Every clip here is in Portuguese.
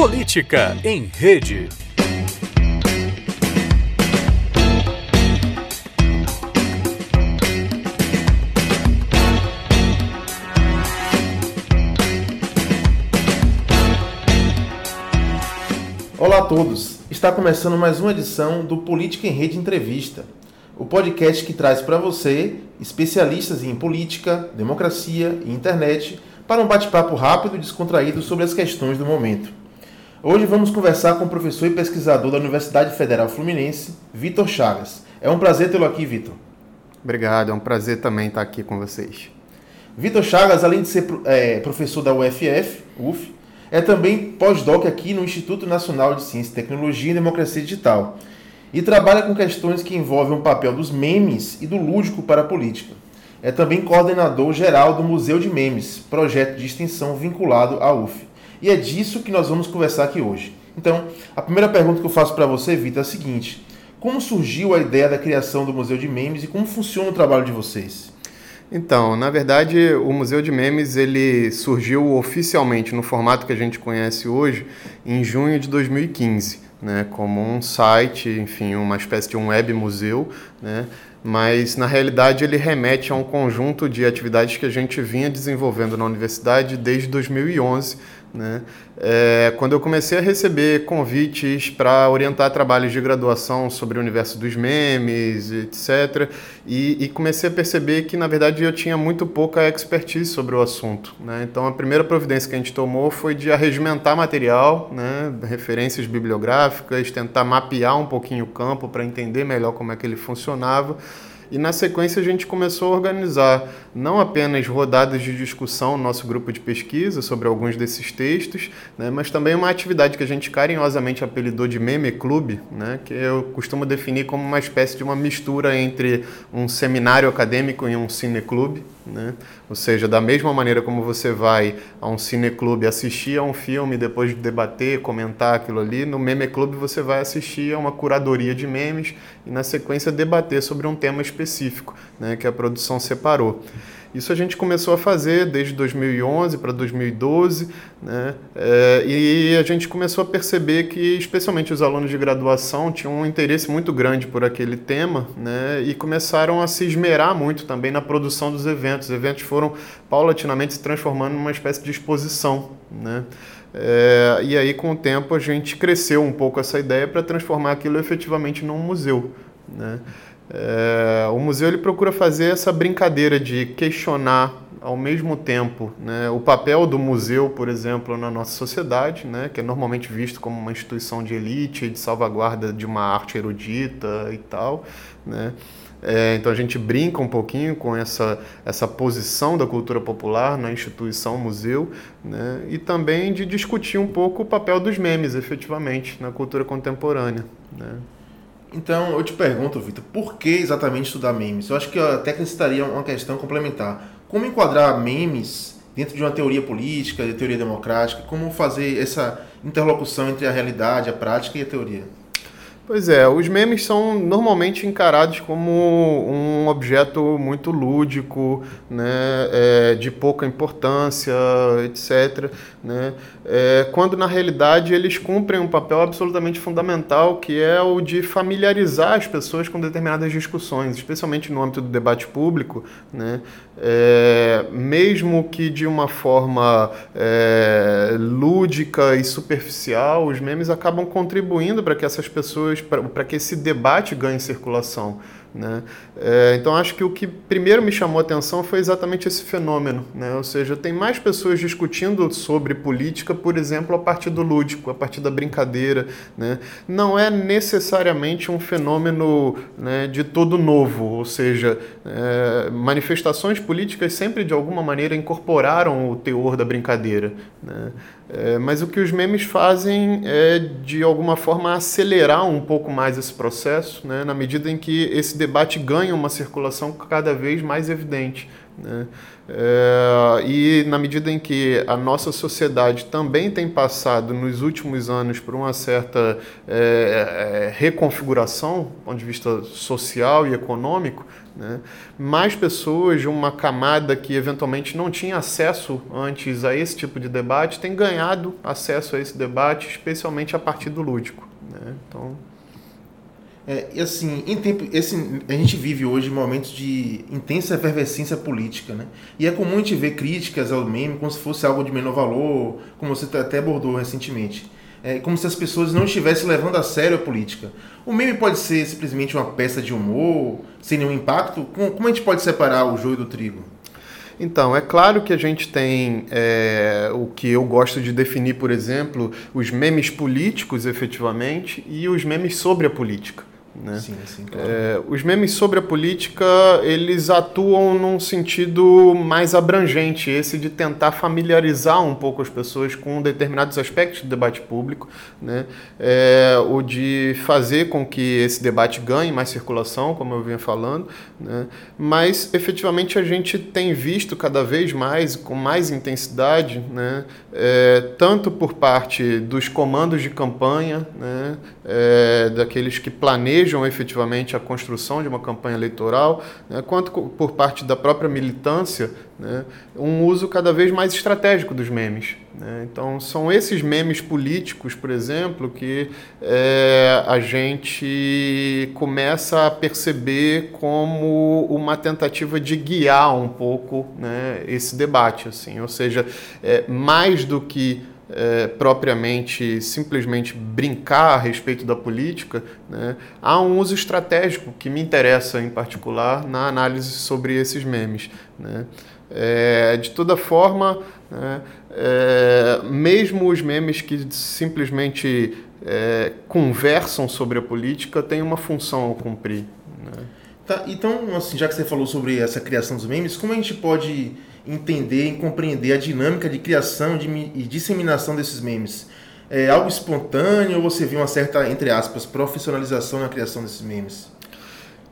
Política em Rede. Olá a todos! Está começando mais uma edição do Política em Rede Entrevista, o podcast que traz para você especialistas em política, democracia e internet para um bate-papo rápido e descontraído sobre as questões do momento. Hoje vamos conversar com o professor e pesquisador da Universidade Federal Fluminense, Vitor Chagas. É um prazer tê-lo aqui, Vitor. Obrigado, é um prazer também estar aqui com vocês. Vitor Chagas, além de ser é, professor da UFF, UF, é também pós-doc aqui no Instituto Nacional de Ciência, Tecnologia e Democracia Digital e trabalha com questões que envolvem o papel dos memes e do lúdico para a política. É também coordenador geral do Museu de Memes, projeto de extensão vinculado à UF. E é disso que nós vamos conversar aqui hoje. Então, a primeira pergunta que eu faço para você, Vitor, é a seguinte: como surgiu a ideia da criação do Museu de Memes e como funciona o trabalho de vocês? Então, na verdade, o Museu de Memes ele surgiu oficialmente no formato que a gente conhece hoje em junho de 2015 né, como um site, enfim, uma espécie de um web museu, né, mas na realidade ele remete a um conjunto de atividades que a gente vinha desenvolvendo na universidade desde 2011 né? É, quando eu comecei a receber convites para orientar trabalhos de graduação sobre o universo dos memes, etc., e, e, comecei a perceber que, na verdade, eu tinha muito pouca expertise sobre o assunto. Né? Então, a primeira providência que a gente tomou foi de arregimentar material, né? referências bibliográficas, tentar mapear um pouquinho o campo para entender melhor como é que ele funcionava e na sequência a gente começou a organizar não apenas rodadas de discussão no nosso grupo de pesquisa sobre alguns desses textos, né, mas também uma atividade que a gente carinhosamente apelidou de Meme Club, né, que eu costumo definir como uma espécie de uma mistura entre um seminário acadêmico e um cineclube. Né? Ou seja, da mesma maneira como você vai a um cineclube assistir a um filme, depois de debater, comentar aquilo ali, no Meme Club você vai assistir a uma curadoria de memes e, na sequência, debater sobre um tema específico né, que a produção separou. Isso a gente começou a fazer desde 2011 para 2012, né? É, e a gente começou a perceber que, especialmente os alunos de graduação, tinham um interesse muito grande por aquele tema, né? E começaram a se esmerar muito também na produção dos eventos. Os eventos foram paulatinamente se transformando numa espécie de exposição, né? É, e aí, com o tempo, a gente cresceu um pouco essa ideia para transformar aquilo efetivamente num museu, né? É, o museu ele procura fazer essa brincadeira de questionar ao mesmo tempo né, o papel do museu, por exemplo, na nossa sociedade, né, que é normalmente visto como uma instituição de elite, de salvaguarda de uma arte erudita e tal. Né. É, então a gente brinca um pouquinho com essa, essa posição da cultura popular na instituição museu né, e também de discutir um pouco o papel dos memes, efetivamente, na cultura contemporânea. Né. Então, eu te pergunto, Vitor, por que exatamente estudar memes? Eu acho que até que necessitaria uma questão complementar. Como enquadrar memes dentro de uma teoria política, de teoria democrática? Como fazer essa interlocução entre a realidade, a prática e a teoria? Pois é, os memes são normalmente encarados como um objeto muito lúdico, né, é, de pouca importância, etc. Né, é, quando na realidade eles cumprem um papel absolutamente fundamental, que é o de familiarizar as pessoas com determinadas discussões, especialmente no âmbito do debate público, né, é, mesmo que de uma forma é, lúdica e superficial, os memes acabam contribuindo para que essas pessoas para que esse debate ganhe circulação. Né? É, então, acho que o que primeiro me chamou a atenção foi exatamente esse fenômeno. Né? Ou seja, tem mais pessoas discutindo sobre política, por exemplo, a partir do lúdico, a partir da brincadeira. Né? Não é necessariamente um fenômeno né, de todo novo, ou seja, é, manifestações políticas sempre de alguma maneira incorporaram o teor da brincadeira. Né? É, mas o que os memes fazem é, de alguma forma, acelerar um pouco mais esse processo, né, na medida em que esse debate ganha uma circulação cada vez mais evidente. Né? É, e na medida em que a nossa sociedade também tem passado nos últimos anos por uma certa é, é, reconfiguração, do ponto de vista social e econômico, né? mais pessoas de uma camada que eventualmente não tinha acesso antes a esse tipo de debate têm ganhado acesso a esse debate, especialmente a partir do lúdico. Né? Então, é, e assim, em tempo, esse, a gente vive hoje momentos de intensa efervescência política, né? E é comum a gente ver críticas ao meme como se fosse algo de menor valor, como você até abordou recentemente. É como se as pessoas não estivessem levando a sério a política. O meme pode ser simplesmente uma peça de humor, sem nenhum impacto? Como, a gente pode separar o joio do trigo? Então, é claro que a gente tem é, o que eu gosto de definir, por exemplo, os memes políticos, efetivamente, e os memes sobre a política. Né? Sim, sim, claro. é, os memes sobre a política eles atuam num sentido mais abrangente, esse de tentar familiarizar um pouco as pessoas com determinados aspectos do debate público, né? É, o de fazer com que esse debate ganhe mais circulação, como eu vinha falando, né? mas efetivamente a gente tem visto cada vez mais, com mais intensidade, né? É, tanto por parte dos comandos de campanha, né? É, daqueles que planejam planejam efetivamente a construção de uma campanha eleitoral, né, quanto por parte da própria militância, né, um uso cada vez mais estratégico dos memes. Né? Então, são esses memes políticos, por exemplo, que é, a gente começa a perceber como uma tentativa de guiar um pouco né, esse debate. Assim. Ou seja, é, mais do que é, propriamente simplesmente brincar a respeito da política, né, há um uso estratégico que me interessa em particular na análise sobre esses memes. Né. É, de toda forma, né, é, mesmo os memes que simplesmente é, conversam sobre a política têm uma função a cumprir. Né. Tá, então, assim, já que você falou sobre essa criação dos memes, como a gente pode entender e compreender a dinâmica de criação e disseminação desses memes? É algo espontâneo ou você vê uma certa, entre aspas, profissionalização na criação desses memes?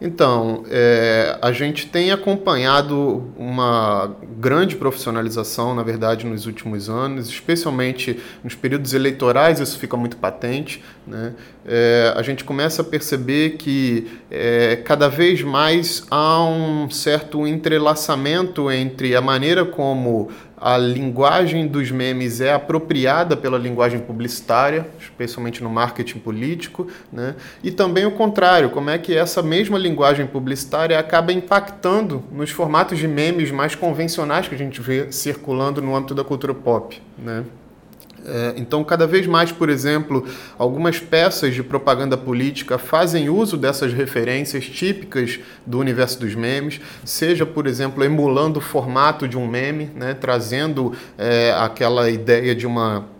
Então, é, a gente tem acompanhado uma grande profissionalização, na verdade, nos últimos anos, especialmente nos períodos eleitorais, isso fica muito patente. Né? É, a gente começa a perceber que é, cada vez mais há um certo entrelaçamento entre a maneira como a linguagem dos memes é apropriada pela linguagem publicitária, especialmente no marketing político, né? e também o contrário, como é que essa mesma linguagem publicitária acaba impactando nos formatos de memes mais convencionais que a gente vê circulando no âmbito da cultura pop. Né? É, então, cada vez mais, por exemplo, algumas peças de propaganda política fazem uso dessas referências típicas do universo dos memes, seja, por exemplo, emulando o formato de um meme, né, trazendo é, aquela ideia de uma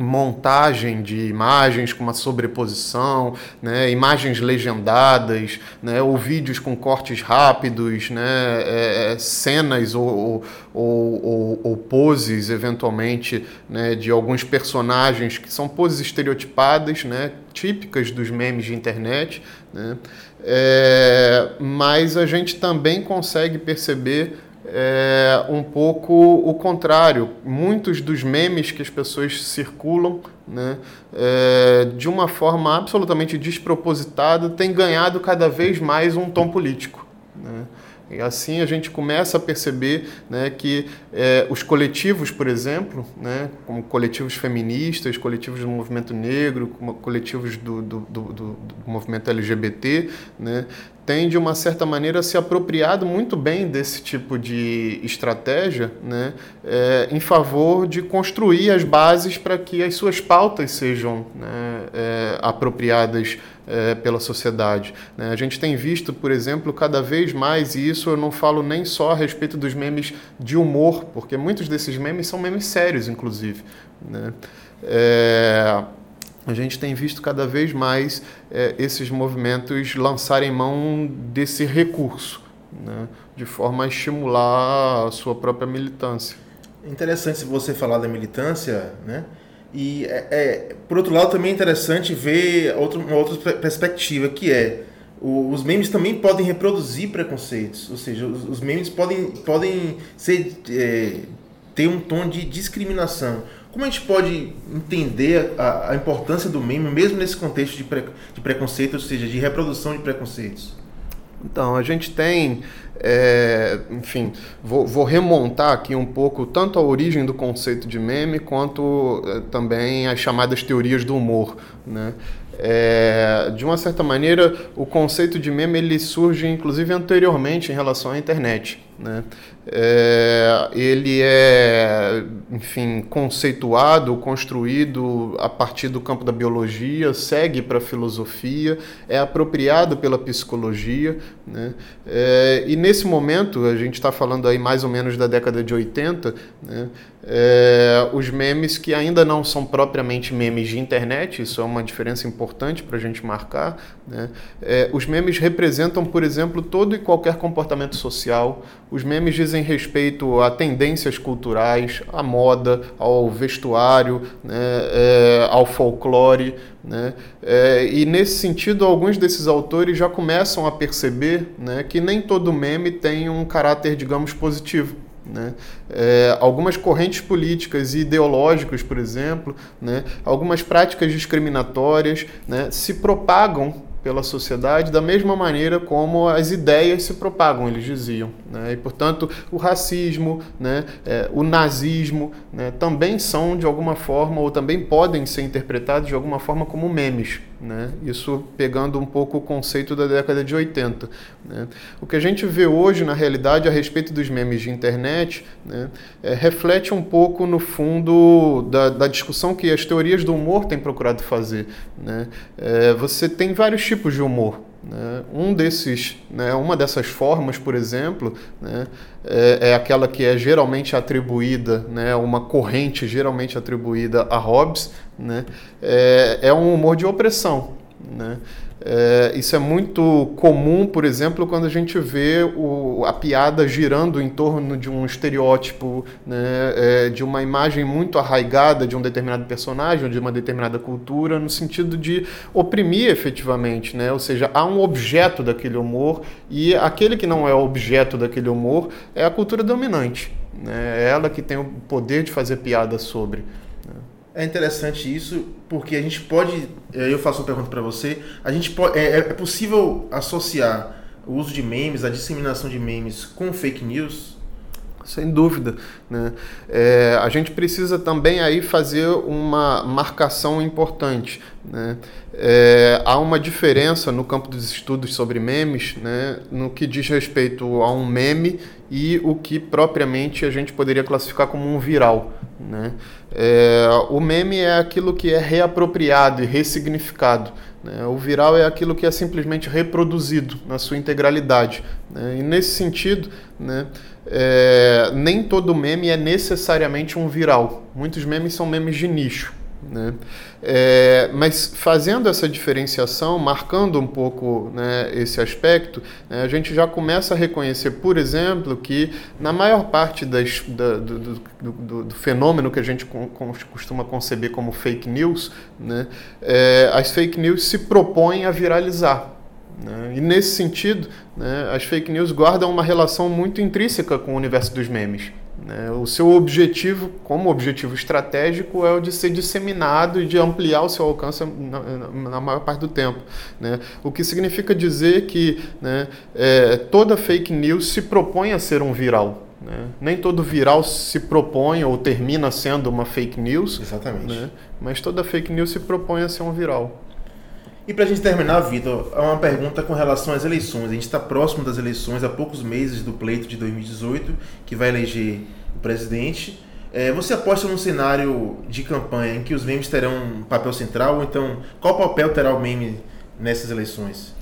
montagem de imagens com uma sobreposição, né, imagens legendadas, né, ou vídeos com cortes rápidos, né, é, é cenas ou, ou, ou, ou, poses, eventualmente, né, de alguns personagens que são poses estereotipadas, né, típicas dos memes de internet, né, é, mas a gente também consegue perceber é um pouco o contrário. Muitos dos memes que as pessoas circulam né, é, de uma forma absolutamente despropositada têm ganhado cada vez mais um tom político. Né? E assim a gente começa a perceber né, que é, os coletivos, por exemplo, né, como coletivos feministas, coletivos do movimento negro, coletivos do, do, do, do movimento LGBT, né, tem, de uma certa maneira, se apropriado muito bem desse tipo de estratégia né, é, em favor de construir as bases para que as suas pautas sejam né, é, apropriadas é, pela sociedade. Né? A gente tem visto, por exemplo, cada vez mais, e isso eu não falo nem só a respeito dos memes de humor, porque muitos desses memes são memes sérios, inclusive. Né? É, a gente tem visto cada vez mais é, esses movimentos lançarem mão desse recurso, né, de forma a estimular a sua própria militância. Interessante você falar da militância, né? E é, é, por outro lado também é interessante ver outro, uma outra perspectiva que é os memes também podem reproduzir preconceitos, ou seja, os, os memes podem, podem ser, é, ter um tom de discriminação. Como a gente pode entender a, a importância do meme, mesmo nesse contexto de, pre, de preconceito, ou seja, de reprodução de preconceitos? Então, a gente tem, é, enfim, vou, vou, remontar aqui um pouco tanto a origem do conceito de meme quanto é, também as chamadas teorias do humor. Né? É, de uma certa maneira, o conceito de meme ele surge inclusive anteriormente em relação à internet. Né? É, ele é, enfim, conceituado, construído a partir do campo da biologia, segue para a filosofia, é apropriado pela psicologia. Né? É, e nesse momento, a gente está falando aí mais ou menos da década de 80, né? É, os memes que ainda não são propriamente memes de internet, isso é uma diferença importante para a gente marcar. Né? É, os memes representam, por exemplo, todo e qualquer comportamento social. Os memes dizem respeito a tendências culturais, à moda, ao vestuário, né? é, ao folclore. Né? É, e nesse sentido, alguns desses autores já começam a perceber né, que nem todo meme tem um caráter, digamos, positivo. Né? É, algumas correntes políticas e ideológicas, por exemplo, né? algumas práticas discriminatórias né? se propagam pela sociedade da mesma maneira como as ideias se propagam, eles diziam. Né? E, portanto, o racismo, né? É, o nazismo né? também são, de alguma forma, ou também podem ser interpretados de alguma forma como memes. Né? Isso pegando um pouco o conceito da década de 80. Né? O que a gente vê hoje, na realidade, a respeito dos memes de internet, né? é, reflete um pouco, no fundo, da, da, discussão que as teorias do humor têm procurado fazer. Né? É, você tem vários tipos de humor. Né? Um desses, né, uma dessas formas, por exemplo, né, é, é, aquela que é geralmente atribuída, né, uma corrente geralmente atribuída a Hobbes, né, é, é um humor de opressão. Né? É, isso é muito comum, por exemplo, quando a gente vê o, a piada girando em torno de um estereótipo, né, é, de uma imagem muito arraigada de um determinado personagem de uma determinada cultura, no sentido de oprimir efetivamente. Né? Ou seja, há um objeto daquele humor e aquele que não é objeto daquele humor é a cultura dominante. Né? É ela que tem o poder de fazer piada sobre. É interessante isso, porque a gente pode. Eu faço uma pergunta para você. A gente pode, é, é, possível associar o uso de memes, a disseminação de memes com fake news? Sem dúvida. Né? É, a gente precisa também aí fazer uma marcação importante. Né? É, há uma diferença no campo dos estudos sobre memes né, no que diz respeito a um meme e o que propriamente a gente poderia classificar como um viral. Né? É, o meme é aquilo que é reapropriado e ressignificado. Né? O viral é aquilo que é simplesmente reproduzido na sua integralidade. Né? E nesse sentido, né, é, nem todo meme é necessariamente um viral. Muitos memes são memes de nicho. Né? É, mas fazendo essa diferenciação, marcando um pouco né, esse aspecto, né, a gente já começa a reconhecer, por exemplo, que na maior parte das, da, do, do, do, do, fenômeno que a gente costuma conceber como fake news, né, é, as fake news se propõem a viralizar. Né? E nesse sentido, né, as fake news guardam uma relação muito intrínseca com o universo dos memes. Né? O seu objetivo, como objetivo estratégico, é o de ser disseminado e de ampliar o seu alcance na, na maior parte do tempo. Né? O que significa dizer que né, é, toda fake news se propõe a ser um viral. Né? Nem todo viral se propõe ou termina sendo uma fake news. Exatamente. Né? Mas toda fake news se propõe a ser um viral. E para a gente terminar, Vitor, é uma pergunta com relação às eleições. A gente está próximo das eleições, há poucos meses do pleito de 2018, que vai eleger o presidente. É, você aposta num cenário de campanha em que os memes terão um papel central? Então, qual papel terá o meme nessas eleições?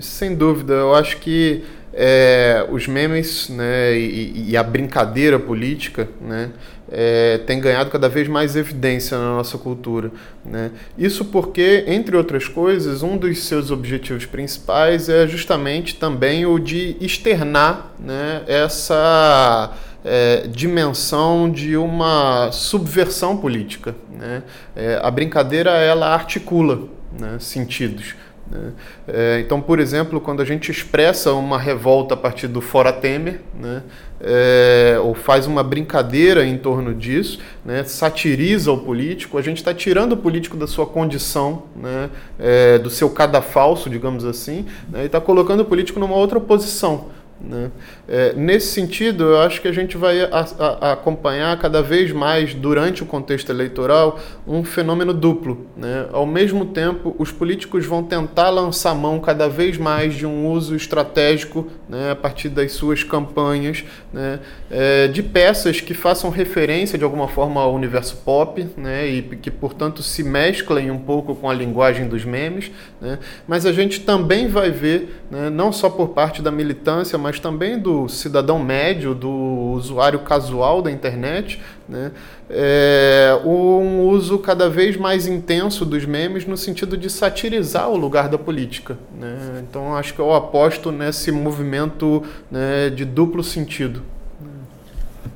Sem dúvida, eu acho que é, os memes né, e, e, a brincadeira política né, é, tem ganhado cada vez mais evidência na nossa cultura. Né? Isso porque, entre outras coisas, um dos seus objetivos principais é justamente também o de externar né, essa é, dimensão de uma subversão política. Né? É, a brincadeira ela articula né, sentidos. Né? É, então, por exemplo, quando a gente expressa uma revolta a partir do Fora Temer, né? É, ou faz uma brincadeira em torno disso, né? satiriza o político, a gente está tirando o político da sua condição, né? É, do seu cadafalso, digamos assim, né? e está colocando o político numa outra posição. Né? É, nesse sentido, eu acho que a gente vai a, a, acompanhar cada vez mais, durante o contexto eleitoral, um fenômeno duplo. Né? Ao mesmo tempo, os políticos vão tentar lançar mão cada vez mais de um uso estratégico, né, a partir das suas campanhas, né, é, de peças que façam referência de alguma forma ao universo pop né, e que, portanto, se mesclem um pouco com a linguagem dos memes. Né? Mas a gente também vai ver, né, não só por parte da militância, mas também do cidadão médio, do usuário casual da internet, né? É, um uso cada vez mais intenso dos memes no sentido de satirizar o lugar da política. Né? Então acho que eu aposto nesse movimento né, de duplo sentido.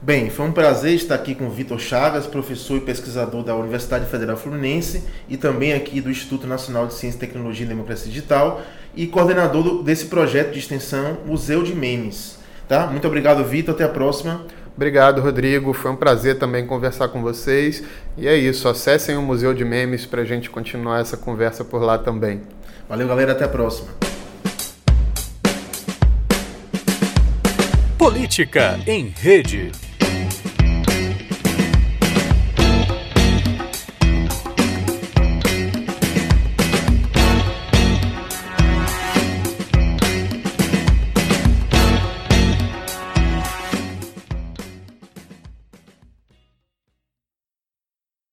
Bem, foi um prazer estar aqui com o Vitor Chagas, professor e pesquisador da Universidade Federal Fluminense e também aqui do Instituto Nacional de Ciência, Tecnologia e Democracia Digital e coordenador desse projeto de extensão Museu de Memes. Tá? Muito obrigado, Vitor. Até a próxima. Obrigado, Rodrigo. Foi um prazer também conversar com vocês. E é isso. Acessem o Museu de Memes para a gente continuar essa conversa por lá também. Valeu, galera. Até a próxima. Política em Rede.